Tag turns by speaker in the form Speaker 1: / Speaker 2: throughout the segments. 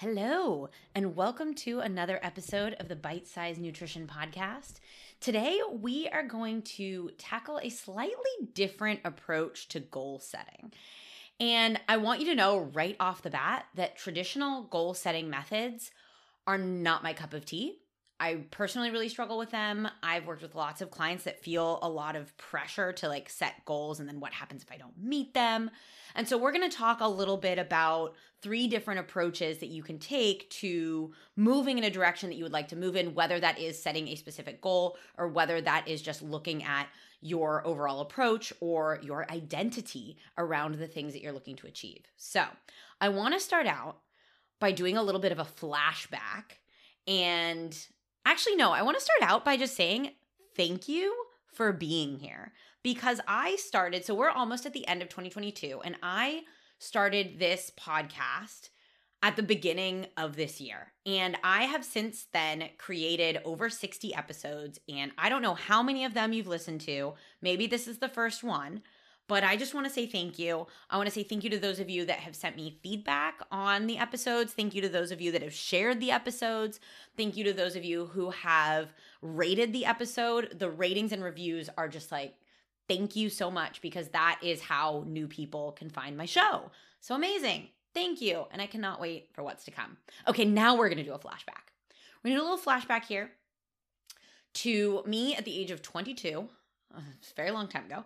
Speaker 1: Hello, and welcome to another episode of the Bite Size Nutrition Podcast. Today, we are going to tackle a slightly different approach to goal setting. And I want you to know right off the bat that traditional goal setting methods are not my cup of tea. I personally really struggle with them. I've worked with lots of clients that feel a lot of pressure to like set goals and then what happens if I don't meet them. And so we're going to talk a little bit about three different approaches that you can take to moving in a direction that you would like to move in, whether that is setting a specific goal or whether that is just looking at your overall approach or your identity around the things that you're looking to achieve. So, I want to start out by doing a little bit of a flashback and Actually, no, I want to start out by just saying thank you for being here because I started, so we're almost at the end of 2022, and I started this podcast at the beginning of this year. And I have since then created over 60 episodes, and I don't know how many of them you've listened to. Maybe this is the first one, but I just want to say thank you. I want to say thank you to those of you that have sent me feedback on the episodes. Thank you to those of you that have shared the episodes. Thank you to those of you who have rated the episode. The ratings and reviews are just like, thank you so much because that is how new people can find my show. So amazing. Thank you. And I cannot wait for what's to come. Okay, now we're going to do a flashback. We're going to do a little flashback here to me at the age of 22. It's a very long time ago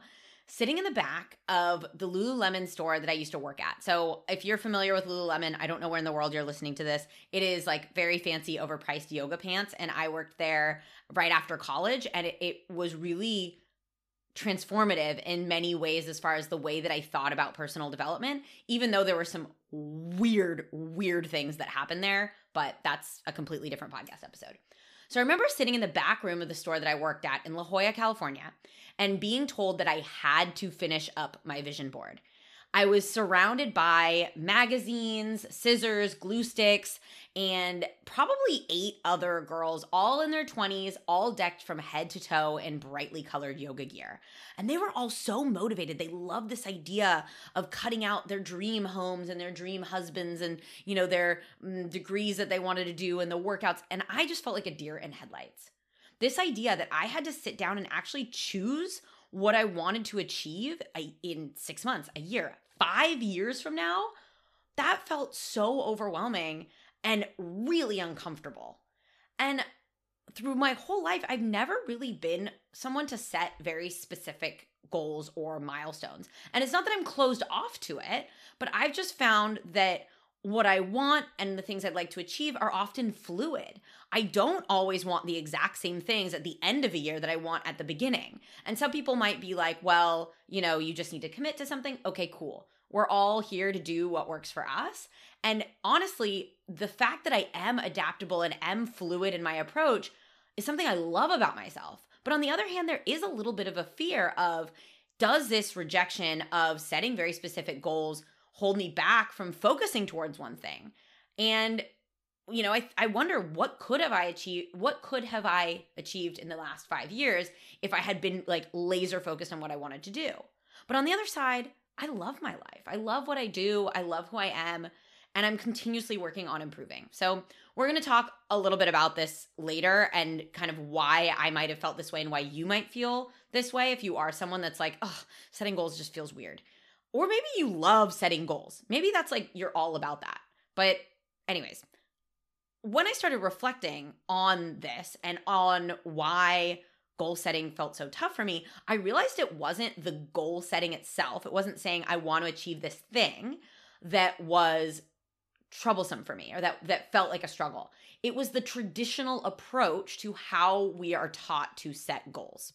Speaker 1: sitting in the back of the Lululemon store that I used to work at. So, if you're familiar with Lululemon, I don't know where in the world you're listening to this. It is like very fancy, overpriced yoga pants. And I worked there right after college, and it, it was really transformative in many ways as far as the way that I thought about personal development, even though there were some weird, weird things that happened there. But that's a completely different podcast episode. So I remember sitting in the back room of the store that I worked at in La Jolla, California, and being told that I had to finish up my vision board. I was surrounded by magazines, scissors, glue sticks, and probably eight other girls, all in their 20s, all decked from head to toe in brightly colored yoga gear. And they were all so motivated. They loved this idea of cutting out their dream homes and their dream husbands and, you know, their mm, degrees that they wanted to do and the workouts. And I just felt like a deer in headlights. This idea that I had to sit down and actually choose what I wanted to achieve in six months, a year, five years from now, that felt so overwhelming and really uncomfortable. And through my whole life, I've never really been someone to set very specific goals or milestones. And it's not that I'm closed off to it, but I've just found that what I want and the things I'd like to achieve are often fluid. I don't always want the exact same things at the end of a year that I want at the beginning. And some people might be like, well, you know, you just need to commit to something. Okay, cool. We're all here to do what works for us. And honestly, the fact that I am adaptable and am fluid in my approach is something I love about myself. But on the other hand, there is a little bit of a fear of does this rejection of setting very specific goals hold me back from focusing towards one thing. And you know, I I wonder what could have I achieved what could have I achieved in the last 5 years if I had been like laser focused on what I wanted to do. But on the other side, I love my life. I love what I do. I love who I am and I'm continuously working on improving. So, we're going to talk a little bit about this later and kind of why I might have felt this way and why you might feel this way if you are someone that's like, oh, setting goals just feels weird. Or maybe you love setting goals. Maybe that's like you're all about that. But, anyways, when I started reflecting on this and on why goal setting felt so tough for me, I realized it wasn't the goal setting itself. It wasn't saying I want to achieve this thing that was troublesome for me or that that felt like a struggle. It was the traditional approach to how we are taught to set goals.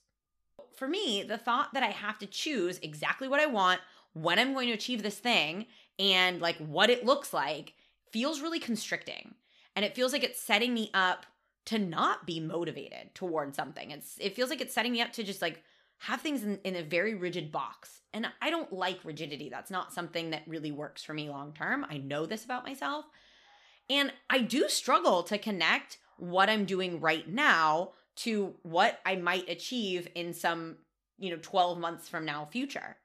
Speaker 1: For me, the thought that I have to choose exactly what I want when I'm going to achieve this thing and like what it looks like feels really constricting. And it feels like it's setting me up to not be motivated towards something. It's it feels like it's setting me up to just like have things in, in a very rigid box. And I don't like rigidity. That's not something that really works for me long term. I know this about myself. And I do struggle to connect what I'm doing right now to what I might achieve in some, you know, 12 months from now future.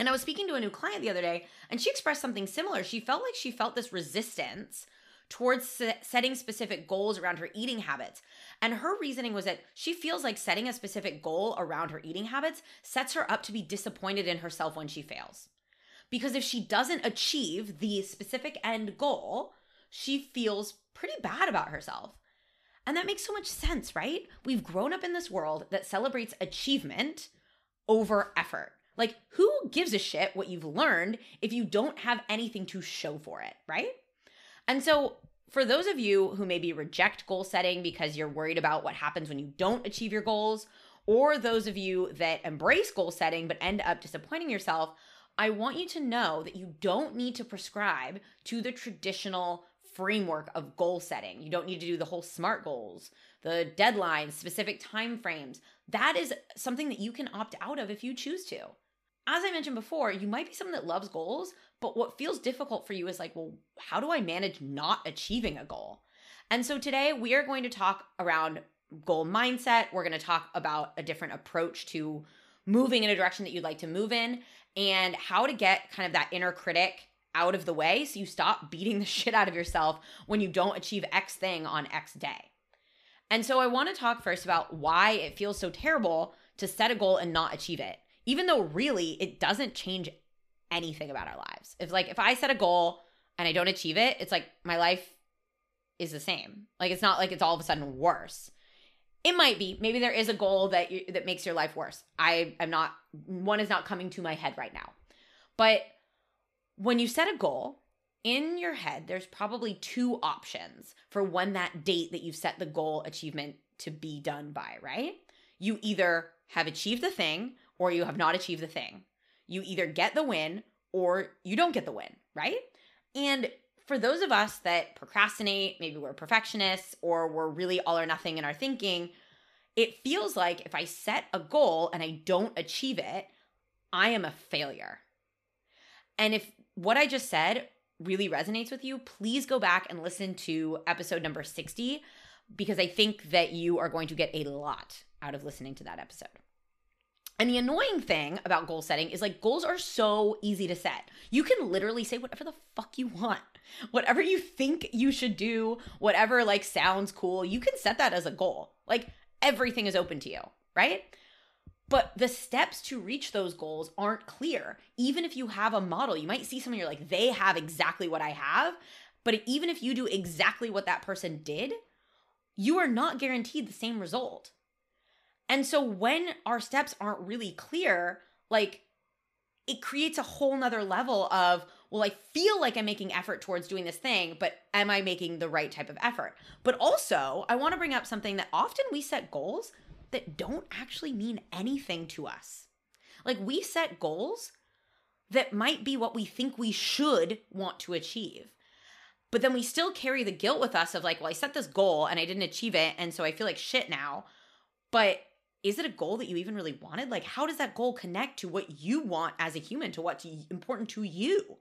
Speaker 1: And I was speaking to a new client the other day, and she expressed something similar. She felt like she felt this resistance towards setting specific goals around her eating habits. And her reasoning was that she feels like setting a specific goal around her eating habits sets her up to be disappointed in herself when she fails. Because if she doesn't achieve the specific end goal, she feels pretty bad about herself. And that makes so much sense, right? We've grown up in this world that celebrates achievement over effort. Like, who gives a shit what you've learned if you don't have anything to show for it, right? And so, for those of you who maybe reject goal setting because you're worried about what happens when you don't achieve your goals, or those of you that embrace goal setting but end up disappointing yourself, I want you to know that you don't need to prescribe to the traditional framework of goal setting. You don't need to do the whole SMART goals, the deadlines, specific time frames. That is something that you can opt out of if you choose to. As I mentioned before, you might be someone that loves goals, but what feels difficult for you is like, well, how do I manage not achieving a goal? And so today we are going to talk around goal mindset. We're going to talk about a different approach to moving in a direction that you'd like to move in and how to get kind of that inner critic out of the way so you stop beating the shit out of yourself when you don't achieve X thing on X day. And so I want to talk first about why it feels so terrible to set a goal and not achieve it, even though really it doesn't change anything about our lives. If like if I set a goal and I don't achieve it, it's like my life is the same. Like it's not like it's all of a sudden worse. It might be. Maybe there is a goal that you, that makes your life worse. I am not one is not coming to my head right now. But when you set a goal in your head, there's probably two options for when that date that you've set the goal achievement to be done by, right? You either have achieved the thing or you have not achieved the thing. You either get the win or you don't get the win, right? And for those of us that procrastinate, maybe we're perfectionists or we're really all or nothing in our thinking, it feels like if I set a goal and I don't achieve it, I am a failure. And if what I just said really resonates with you, please go back and listen to episode number 60 because I think that you are going to get a lot out of listening to that episode. And the annoying thing about goal setting is like goals are so easy to set. You can literally say whatever the fuck you want. Whatever you think you should do, whatever like sounds cool, you can set that as a goal. Like everything is open to you, right? But the steps to reach those goals aren't clear. Even if you have a model, you might see someone you're like, they have exactly what I have. But even if you do exactly what that person did, you are not guaranteed the same result. And so when our steps aren't really clear, like it creates a whole nother level of, well, I feel like I'm making effort towards doing this thing, but am I making the right type of effort? But also, I want to bring up something that often we set goals that don't actually mean anything to us. Like we set goals that might be what we think we should want to achieve. But then we still carry the guilt with us of like, well, I set this goal and I didn't achieve it. And so I feel like shit now. But is it a goal that you even really wanted? Like, how does that goal connect to what you want as a human, to what's important to you?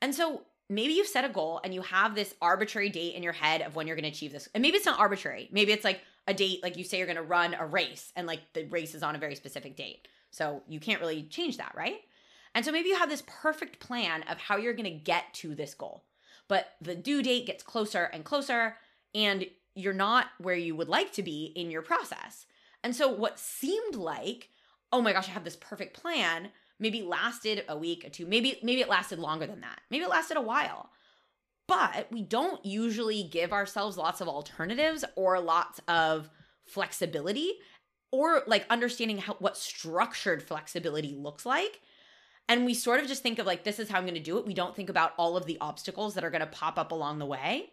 Speaker 1: And so maybe you've set a goal and you have this arbitrary date in your head of when you're going to achieve this. And maybe it's not arbitrary. Maybe it's like, a date like you say you're going to run a race and like the race is on a very specific date. So you can't really change that, right? And so maybe you have this perfect plan of how you're going to get to this goal. But the due date gets closer and closer and you're not where you would like to be in your process. And so what seemed like, oh my gosh, I have this perfect plan, maybe lasted a week or two. Maybe maybe it lasted longer than that. Maybe it lasted a while but we don't usually give ourselves lots of alternatives or lots of flexibility or like understanding how what structured flexibility looks like. And we sort of just think of like this is how i'm going to do it. We don't think about all of the obstacles that are going to pop up along the way.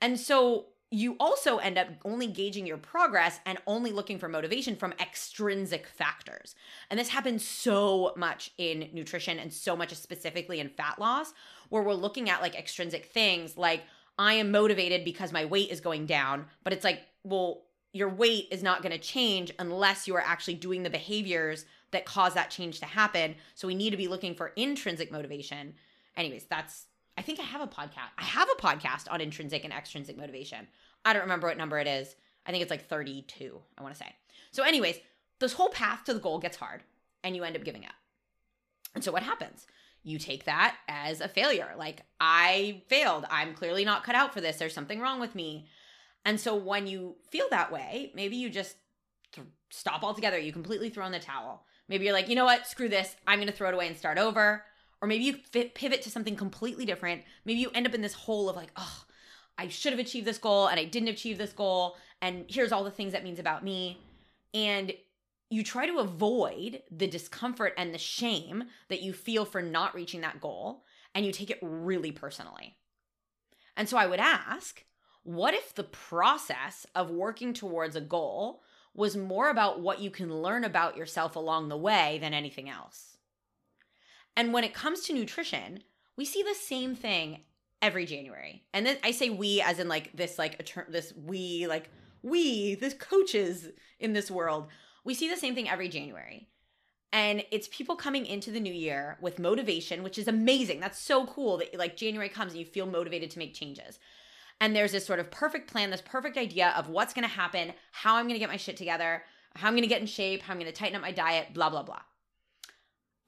Speaker 1: And so you also end up only gauging your progress and only looking for motivation from extrinsic factors. And this happens so much in nutrition and so much specifically in fat loss, where we're looking at like extrinsic things like, I am motivated because my weight is going down. But it's like, well, your weight is not going to change unless you are actually doing the behaviors that cause that change to happen. So we need to be looking for intrinsic motivation. Anyways, that's I think I have a podcast. I have a podcast on intrinsic and extrinsic motivation. I don't remember what number it is. I think it's like 32, I want to say. So, anyways, this whole path to the goal gets hard and you end up giving up. And so, what happens? You take that as a failure. Like, I failed. I'm clearly not cut out for this. There's something wrong with me. And so when you feel that way, maybe you just th- stop altogether. You completely throw in the towel. Maybe you're like, you know what? Screw this. I'm going to throw it away and start over. Or maybe you fit, pivot to something completely different. Maybe you end up in this hole of like, oh, I should have achieved this goal and I didn't achieve this goal. And here's all the things that means about me. And you try to avoid the discomfort and the shame that you feel for not reaching that goal, and you take it really personally. And so I would ask, what if the process of working towards a goal was more about what you can learn about yourself along the way than anything else? And when it comes to nutrition, we see the same thing every January. And then I say we as in like this like a term this we like we, the coaches in this world we see the same thing every January. And it's people coming into the new year with motivation, which is amazing. That's so cool that like January comes and you feel motivated to make changes. And there's this sort of perfect plan, this perfect idea of what's to happen, how I'm to get my shit together, how I'm to get in shape, how I'm to tighten up my diet, blah, blah, blah.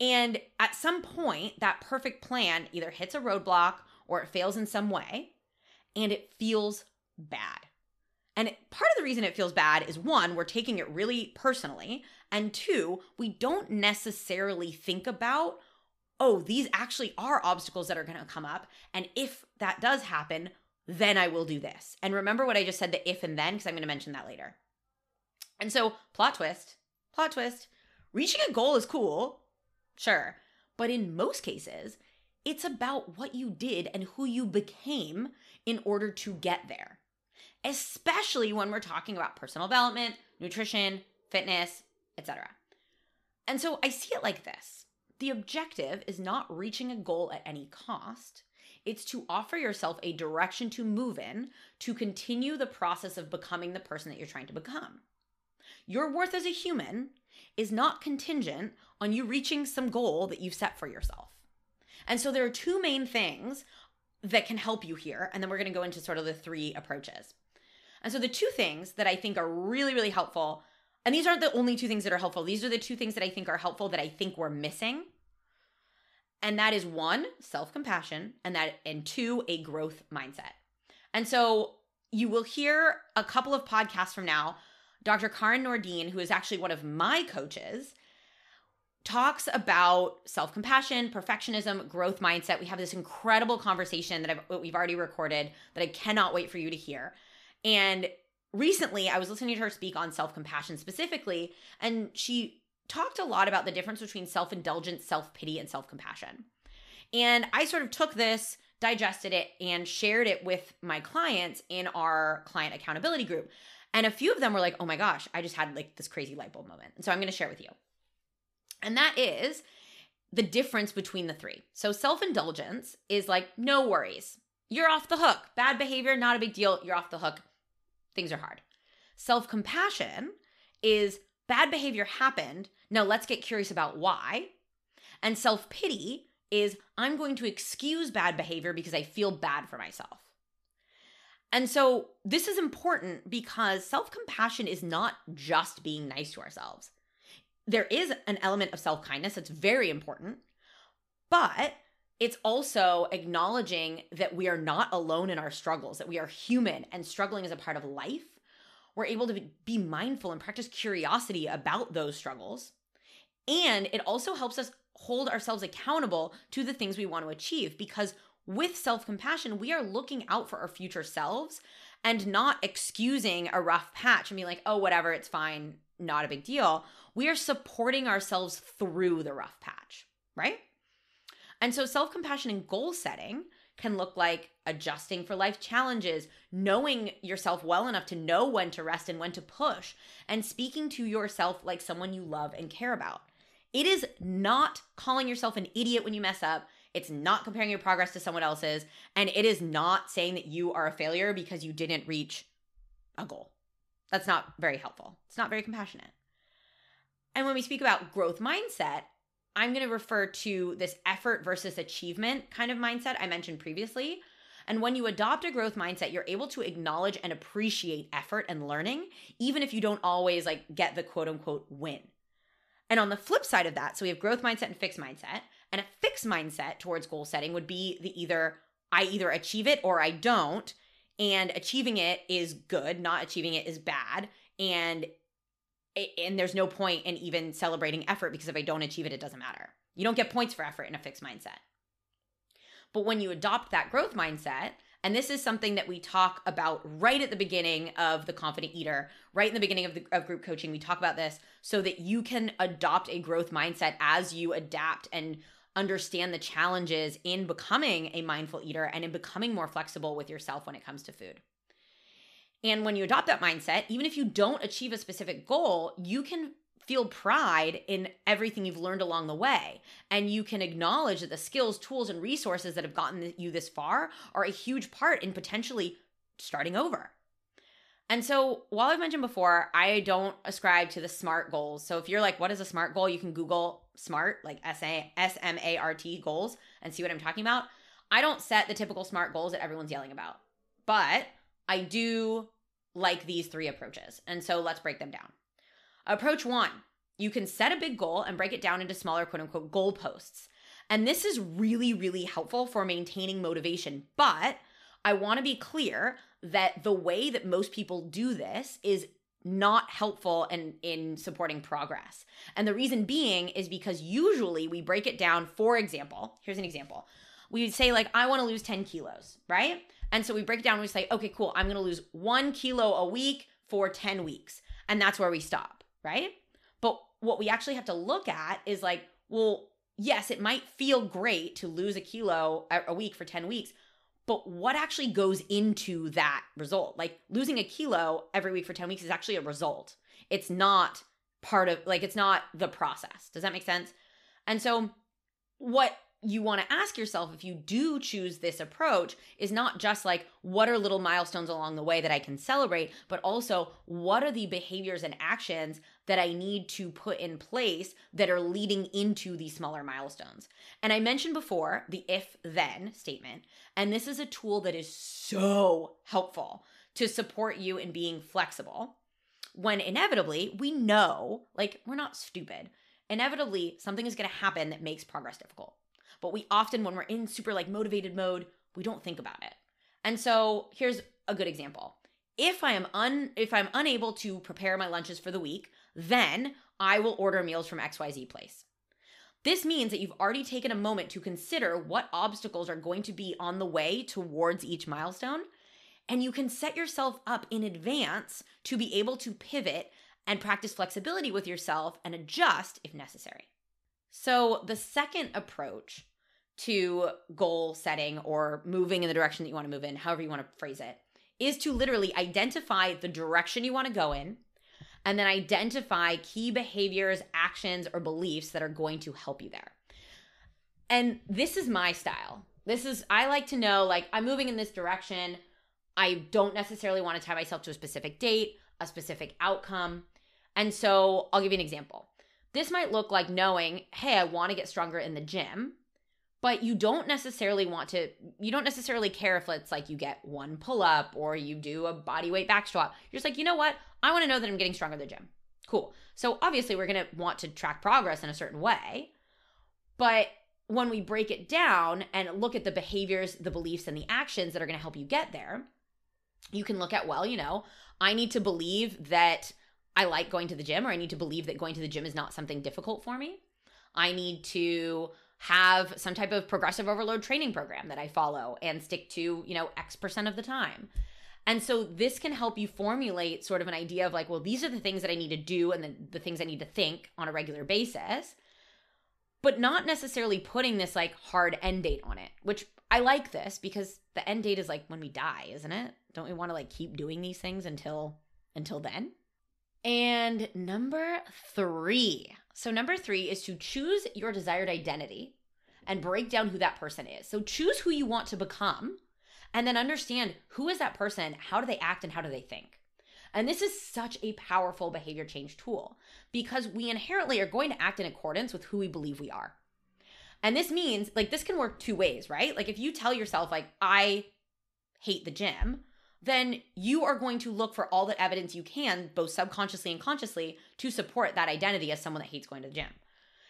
Speaker 1: And at some point, that perfect plan either hits a roadblock or it fails in some way and it feels bad. And part of the reason it feels bad is one, we're taking it really personally. And two, we don't necessarily think about, oh, these actually are obstacles that are going to come up. And if that does happen, then I will do this. And remember what I just said the if and then, because I'm going to mention that later. And so, plot twist, plot twist, reaching a goal is cool, sure. But in most cases, it's about what you did and who you became in order to get there especially when we're talking about personal development, nutrition, fitness, etc. And so I see it like this the objective is not reaching a goal at any cost. It's to offer yourself a direction to move in to continue the process of becoming the person that you're trying to become. Your worth as a human is not contingent on you reaching some goal that you've set for yourself. And so there are two main things that can help you here. And then we're going to go into sort of the three approaches. And so the two things that I think are really, really helpful, and these aren't the only two things that are helpful, these are the two things that I think are helpful that I think we're missing. And that is one, self-compassion, and that and two, a growth mindset. And so you will hear a couple of podcasts from now, Dr. Karin Nordin, who is actually one of my coaches, talks about self-compassion, perfectionism, growth mindset. We have this incredible conversation that I've, we've already recorded that I cannot wait for you to hear. And recently I was listening to her speak on self compassion specifically, and she talked a lot about the difference between self indulgence, self pity, and self compassion. And I sort of took this, digested it, and shared it with my clients in our client accountability group. And a few of them were like, oh my gosh, I just had like this crazy light bulb moment. And so I'm going to share with you. And that is the difference between the three. So self indulgence is like, no worries. You're off the hook. Bad behavior, not a big deal. You're off the hook things are hard. Self compassion is bad behavior happened. Now let's get curious about why. And self pity is I'm going to excuse bad behavior because I feel bad for myself. And so this is important because self compassion is not just being nice to ourselves. There is an element of self kindness that's very important, but it's also acknowledging that we are not alone in our struggles, that we are human and struggling is a part of life. We're able to be mindful and practice curiosity about those struggles. And it also helps us hold ourselves accountable to the things we want to achieve because with self compassion, we are looking out for our future selves and not excusing a rough patch and being like, oh, whatever, it's fine, not a big deal. We are supporting ourselves through the rough patch, right? And so self compassion and goal setting can look like adjusting for life challenges, knowing yourself well enough to know when to rest and when to push, and speaking to yourself like someone you love and care about. It is not calling yourself an idiot when you mess up. It's not comparing your progress to someone else's. And it is not saying that you are a failure because you didn't reach a goal. That's not very helpful. It's not very compassionate. And when we speak about growth mindset, I'm going to refer to this effort versus achievement kind of mindset I mentioned previously. And when you adopt a growth mindset, you're able to acknowledge and appreciate effort and learning, even if you don't always like get the quote unquote win. And on the flip side of that, so we have growth mindset and fixed mindset. And a fixed mindset towards goal setting would be the either I either achieve it or I don't. And achieving it is good, not achieving it is bad. And and there's no point in even celebrating effort because if I don't achieve it, it doesn't matter. You don't get points for effort in a fixed mindset. But when you adopt that growth mindset, and this is something that we talk about right at the beginning of the confident eater, right in the beginning of the of group coaching, we talk about this so that you can adopt a growth mindset as you adapt and understand the challenges in becoming a mindful eater and in becoming more flexible with yourself when it comes to food. And when you adopt that mindset, even if you don't achieve a specific goal, you can feel pride in everything you've learned along the way. And you can acknowledge that the skills, tools, and resources that have gotten you this far are a huge part in potentially starting over. And so, while I've mentioned before, I don't ascribe to the SMART goals. So, if you're like, what is a SMART goal? You can Google SMART, like S M A R T goals, and see what I'm talking about. I don't set the typical SMART goals that everyone's yelling about, but I do like these three approaches. And so, let's break them down. Approach one you can set a big goal and break it down into smaller quote unquote goal posts. And this is really, really helpful for maintaining motivation. But I want to be clear that the way that most people do this is not helpful in in supporting progress. And the reason being is because usually we break it down for example, here's an example. We would say like I want to lose 10 kilos, right? And so we break it down and we say, okay, cool, I'm to lose 1 kilo a week for 10 weeks. And that's where we stop, right? But what we actually have to look at is like, well, yes, it might feel great to lose a kilo a week for 10 weeks, but what actually goes into that result? Like losing a kilo every week for 10 weeks is actually a result. It's not part of, like, it's not the process. Does that make sense? And so, what you want to ask yourself if you do choose this approach is not just like what are little milestones along the way that I can celebrate, but also what are the behaviors and actions that I need to put in place that are leading into these smaller milestones. And I mentioned before the if then statement, and this is a tool that is so helpful to support you in being flexible when inevitably we know, like, we're not stupid. Inevitably, something is going to happen that makes progress difficult but we often, when we're in super like motivated mode, we don't think about it. And so here's a good example. If I am un if I'm unable to prepare my lunches for the week, then I will order meals from XYZ place. This means that you've already taken a moment to consider what obstacles are going to be on the way towards each milestone, and you can set yourself up in advance to be able to pivot and practice flexibility with yourself and adjust if necessary. So, the second approach to goal setting or moving in the direction that you want to move in, however you want to phrase it, is to literally identify the direction you want to go in and then identify key behaviors, actions, or beliefs that are going to help you there. And this is my style. This is, I like to know, like, I'm moving in this direction. I don't necessarily want to tie myself to a specific date, a specific outcome. And so I'll give you an example. This might look like knowing, hey, I want to get stronger in the gym, but you don't necessarily want to, you don't necessarily care if it's like you get one pull up or you do a body weight back squat. You're just like, you know what? I want to know that I'm getting stronger in the gym. Cool. So obviously, we're going to want to track progress in a certain way. But when we break it down and look at the behaviors, the beliefs, and the actions that are going to help you get there, you can look at, well, you know, I need to believe that I like going to the gym, or I need to believe that going to the gym is not something difficult for me. I need to have some type of progressive overload training program that I follow and stick to, you know, X percent of the time. And so this can help you formulate sort of an idea of like, well, these are the things that I need to do and the, the things I need to think on a regular basis, but not necessarily putting this like hard end date on it, which I like this because the end date is like when we die, isn't it? Don't we want to like keep doing these things until until then? And number three. So, number three is to choose your desired identity and break down who that person is. So, choose who you want to become and then understand who is that person, how do they act, and how do they think. And this is such a powerful behavior change tool because we inherently are going to act in accordance with who we believe we are. And this means, like, this can work two ways, right? Like, if you tell yourself, like, I hate the gym, then you are going to look for all the evidence you can, both subconsciously and consciously, to support that identity as someone that hates going to the gym.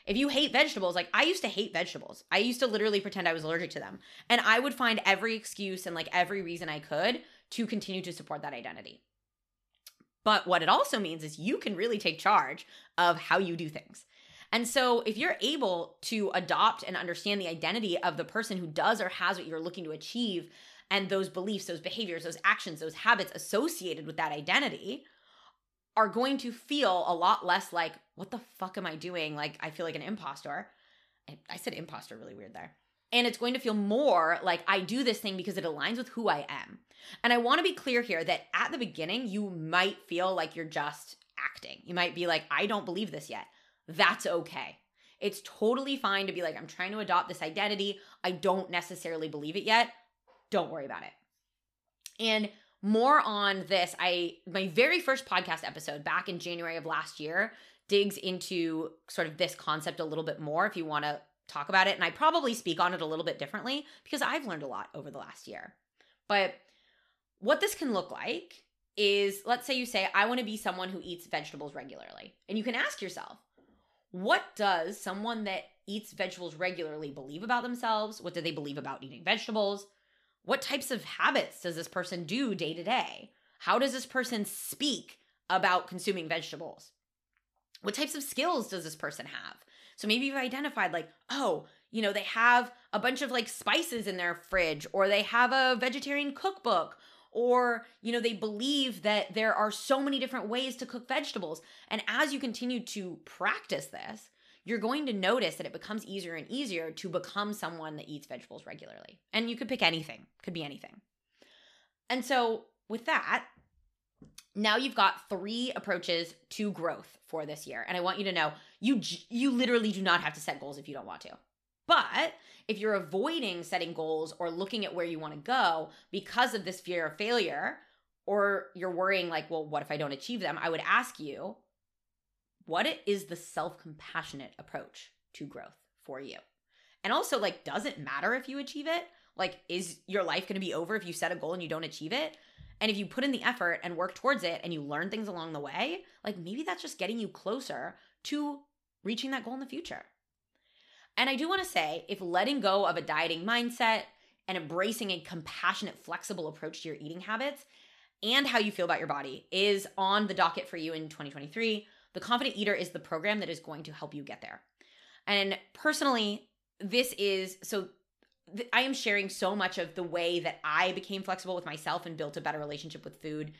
Speaker 1: If you hate vegetables, like I used to hate vegetables. I used to literally pretend I was allergic to them. And I would find every excuse and like every reason I could to continue to support that identity. But what it also means is you can really take charge of how you do things. And so, if you're able to adopt and understand the identity of the person who does or has what you're looking to achieve, and those beliefs, those behaviors, those actions, those habits associated with that identity are going to feel a lot less like, what the fuck am I doing? Like, I feel like an imposter. I said imposter really weird there. And it's going to feel more like I do this thing because it aligns with who I am. And I want to be clear here that at the beginning, you might feel like you're just acting. You might be like, I don't believe this yet. That's okay. It's totally fine to be like, I'm trying to adopt this identity. I don't necessarily believe it yet. Don't worry about it. And more on this, I my very first podcast episode back in January of last year digs into sort of this concept a little bit more if you want to talk about it and I probably speak on it a little bit differently because I've learned a lot over the last year. But what this can look like is let's say you say I want to be someone who eats vegetables regularly. And you can ask yourself, what does someone that eats vegetables regularly believe about themselves? What do they believe about eating vegetables? What types of habits does this person do day to day? How does this person speak about consuming vegetables? What types of skills does this person have? So maybe you've identified, like, oh, you know, they have a bunch of like spices in their fridge, or they have a vegetarian cookbook, or you know they believe that there are so many different ways to cook vegetables and as you continue to practice this you're going to notice that it becomes easier and easier to become someone that eats vegetables regularly. And you could pick anything could be anything. And so with that now you've got three approaches to growth for this year. And i want you to know you you literally do not have to set goals if you don't want to. But if you're avoiding setting goals or looking at where you want to go because of this fear of failure, or you're worrying, like, well, what if I don't achieve them? I would ask you, what is the self compassionate approach to growth for you? And also, like, does it matter if you achieve it? Like, is your life going to be over if you set a goal and you don't achieve it? And if you put in the effort and work towards it and you learn things along the way, like maybe that's just getting you closer to reaching that goal in the future. And I do want to say if letting go of a dieting mindset and embracing a compassionate, flexible approach to your eating habits and how you feel about your body is on the docket for you in 2023, The Confident Eater is the program that is going to help you get there. And personally, this is so th- I am sharing so much of the way that I became flexible with myself and built a better relationship with food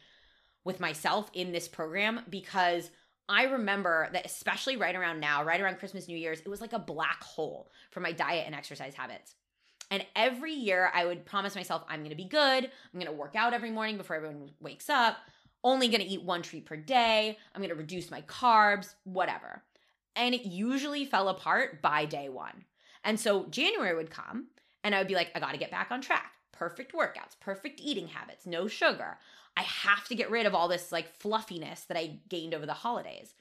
Speaker 1: with myself in this program because I remember that especially right around now, right around Christmas, New Year's, it was like a black hole for my diet and exercise habits. And every year I would promise myself, I'm gonna be good. I'm gonna work out every morning before everyone wakes up. Only gonna eat one treat per day. I'm gonna reduce my carbs, whatever. And it usually fell apart by day one. And so January would come and I would be like, I gotta get back on track. Perfect workouts, perfect eating habits, no sugar. I have to get rid of all this like fluffiness that I gained over the holidays.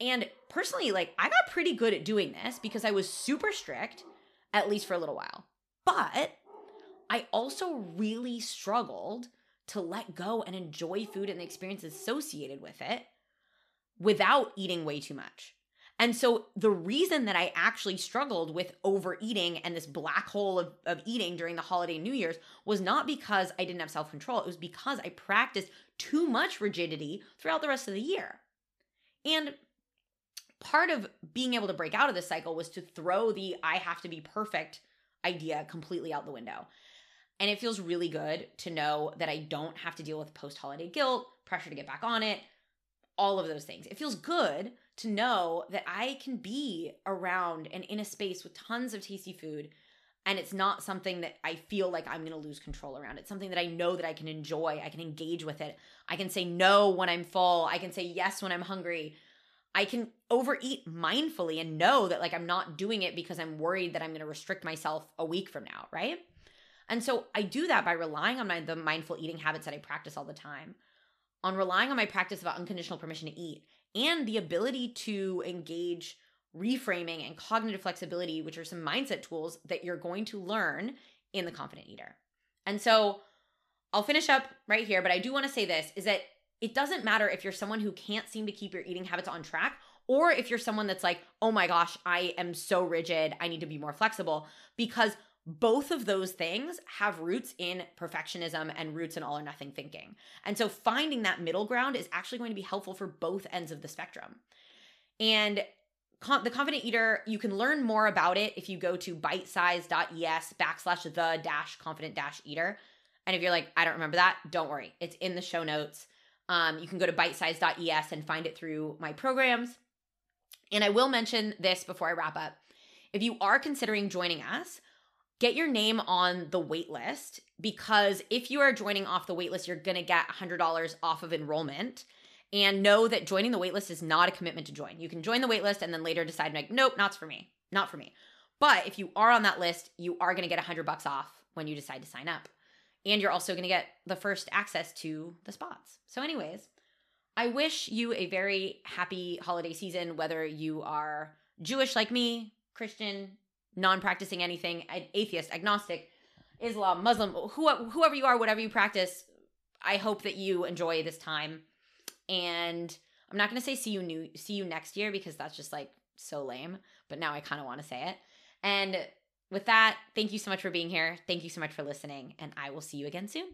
Speaker 1: And personally, like I got pretty good at doing this because I was super strict, at least for a little while. But I also really struggled to let go and enjoy food and the experiences associated with it without eating way too much. And so the reason that I actually struggled with overeating and this black hole of, of eating during the holiday New Year's was not because I didn't have self control. It was because I practiced too much rigidity throughout the rest of the year. And part of being able to break out of this cycle was to throw the I have to be perfect idea completely out the window. And it feels really good to know that I don't have to deal with post holiday guilt, pressure to get back on it, all of those things. It feels good to know that I can be around and in a space with tons of tasty food and it's not something that I feel like I'm to lose control around. It's something that I know that I can enjoy. I can engage with it. I can say no when I'm full. I can say yes when I'm hungry. I can overeat mindfully and know that like I'm not doing it because I'm worried that I'm going to restrict myself a week from now, right? And so I do that by relying on my the mindful eating habits that I practice all the time. On relying on my practice of unconditional permission to eat and the ability to engage reframing and cognitive flexibility, which are some mindset tools that you're going to learn in the confident eater. And so I'll finish up right here, but I do want to say this is that it doesn't matter if you're someone who can't seem to keep your eating habits on track or if you're someone that's like, oh my gosh, I am so rigid, I need to be more flexible, because both of those things have roots in perfectionism and roots in all or nothing thinking. And so finding that middle ground is actually going to be helpful for both ends of the spectrum. And the confident eater you can learn more about it if you go to bitesize.es backslash the dash confident dash eater. And if you're like i don't remember that don't worry. It's in the show notes. Um, you can go to bitesize.es and find it through my programs. And i will mention this before i wrap up. If you are considering joining us get your name on the wait list because if you are joining off the wait list you're going to get $100 off of enrollment and know that joining the waitlist is not a commitment to join. You can join the waitlist and then later decide like, nope, not for me, not for me. But if you are on that list, you are going to get 100 bucks off when you decide to sign up. And you're also going to get the first access to the spots. So anyways, I wish you a very happy holiday season whether you are Jewish like me, Christian, non-practicing anything, atheist, agnostic, Islam, Muslim, whoever you are, whatever you practice, I hope that you enjoy this time and I'm not going to say see you new see you next year because that's just like so lame, but now I kind of want to say it. And with that, thank you so much for being here. Thank you so much for listening, and I will see you again soon.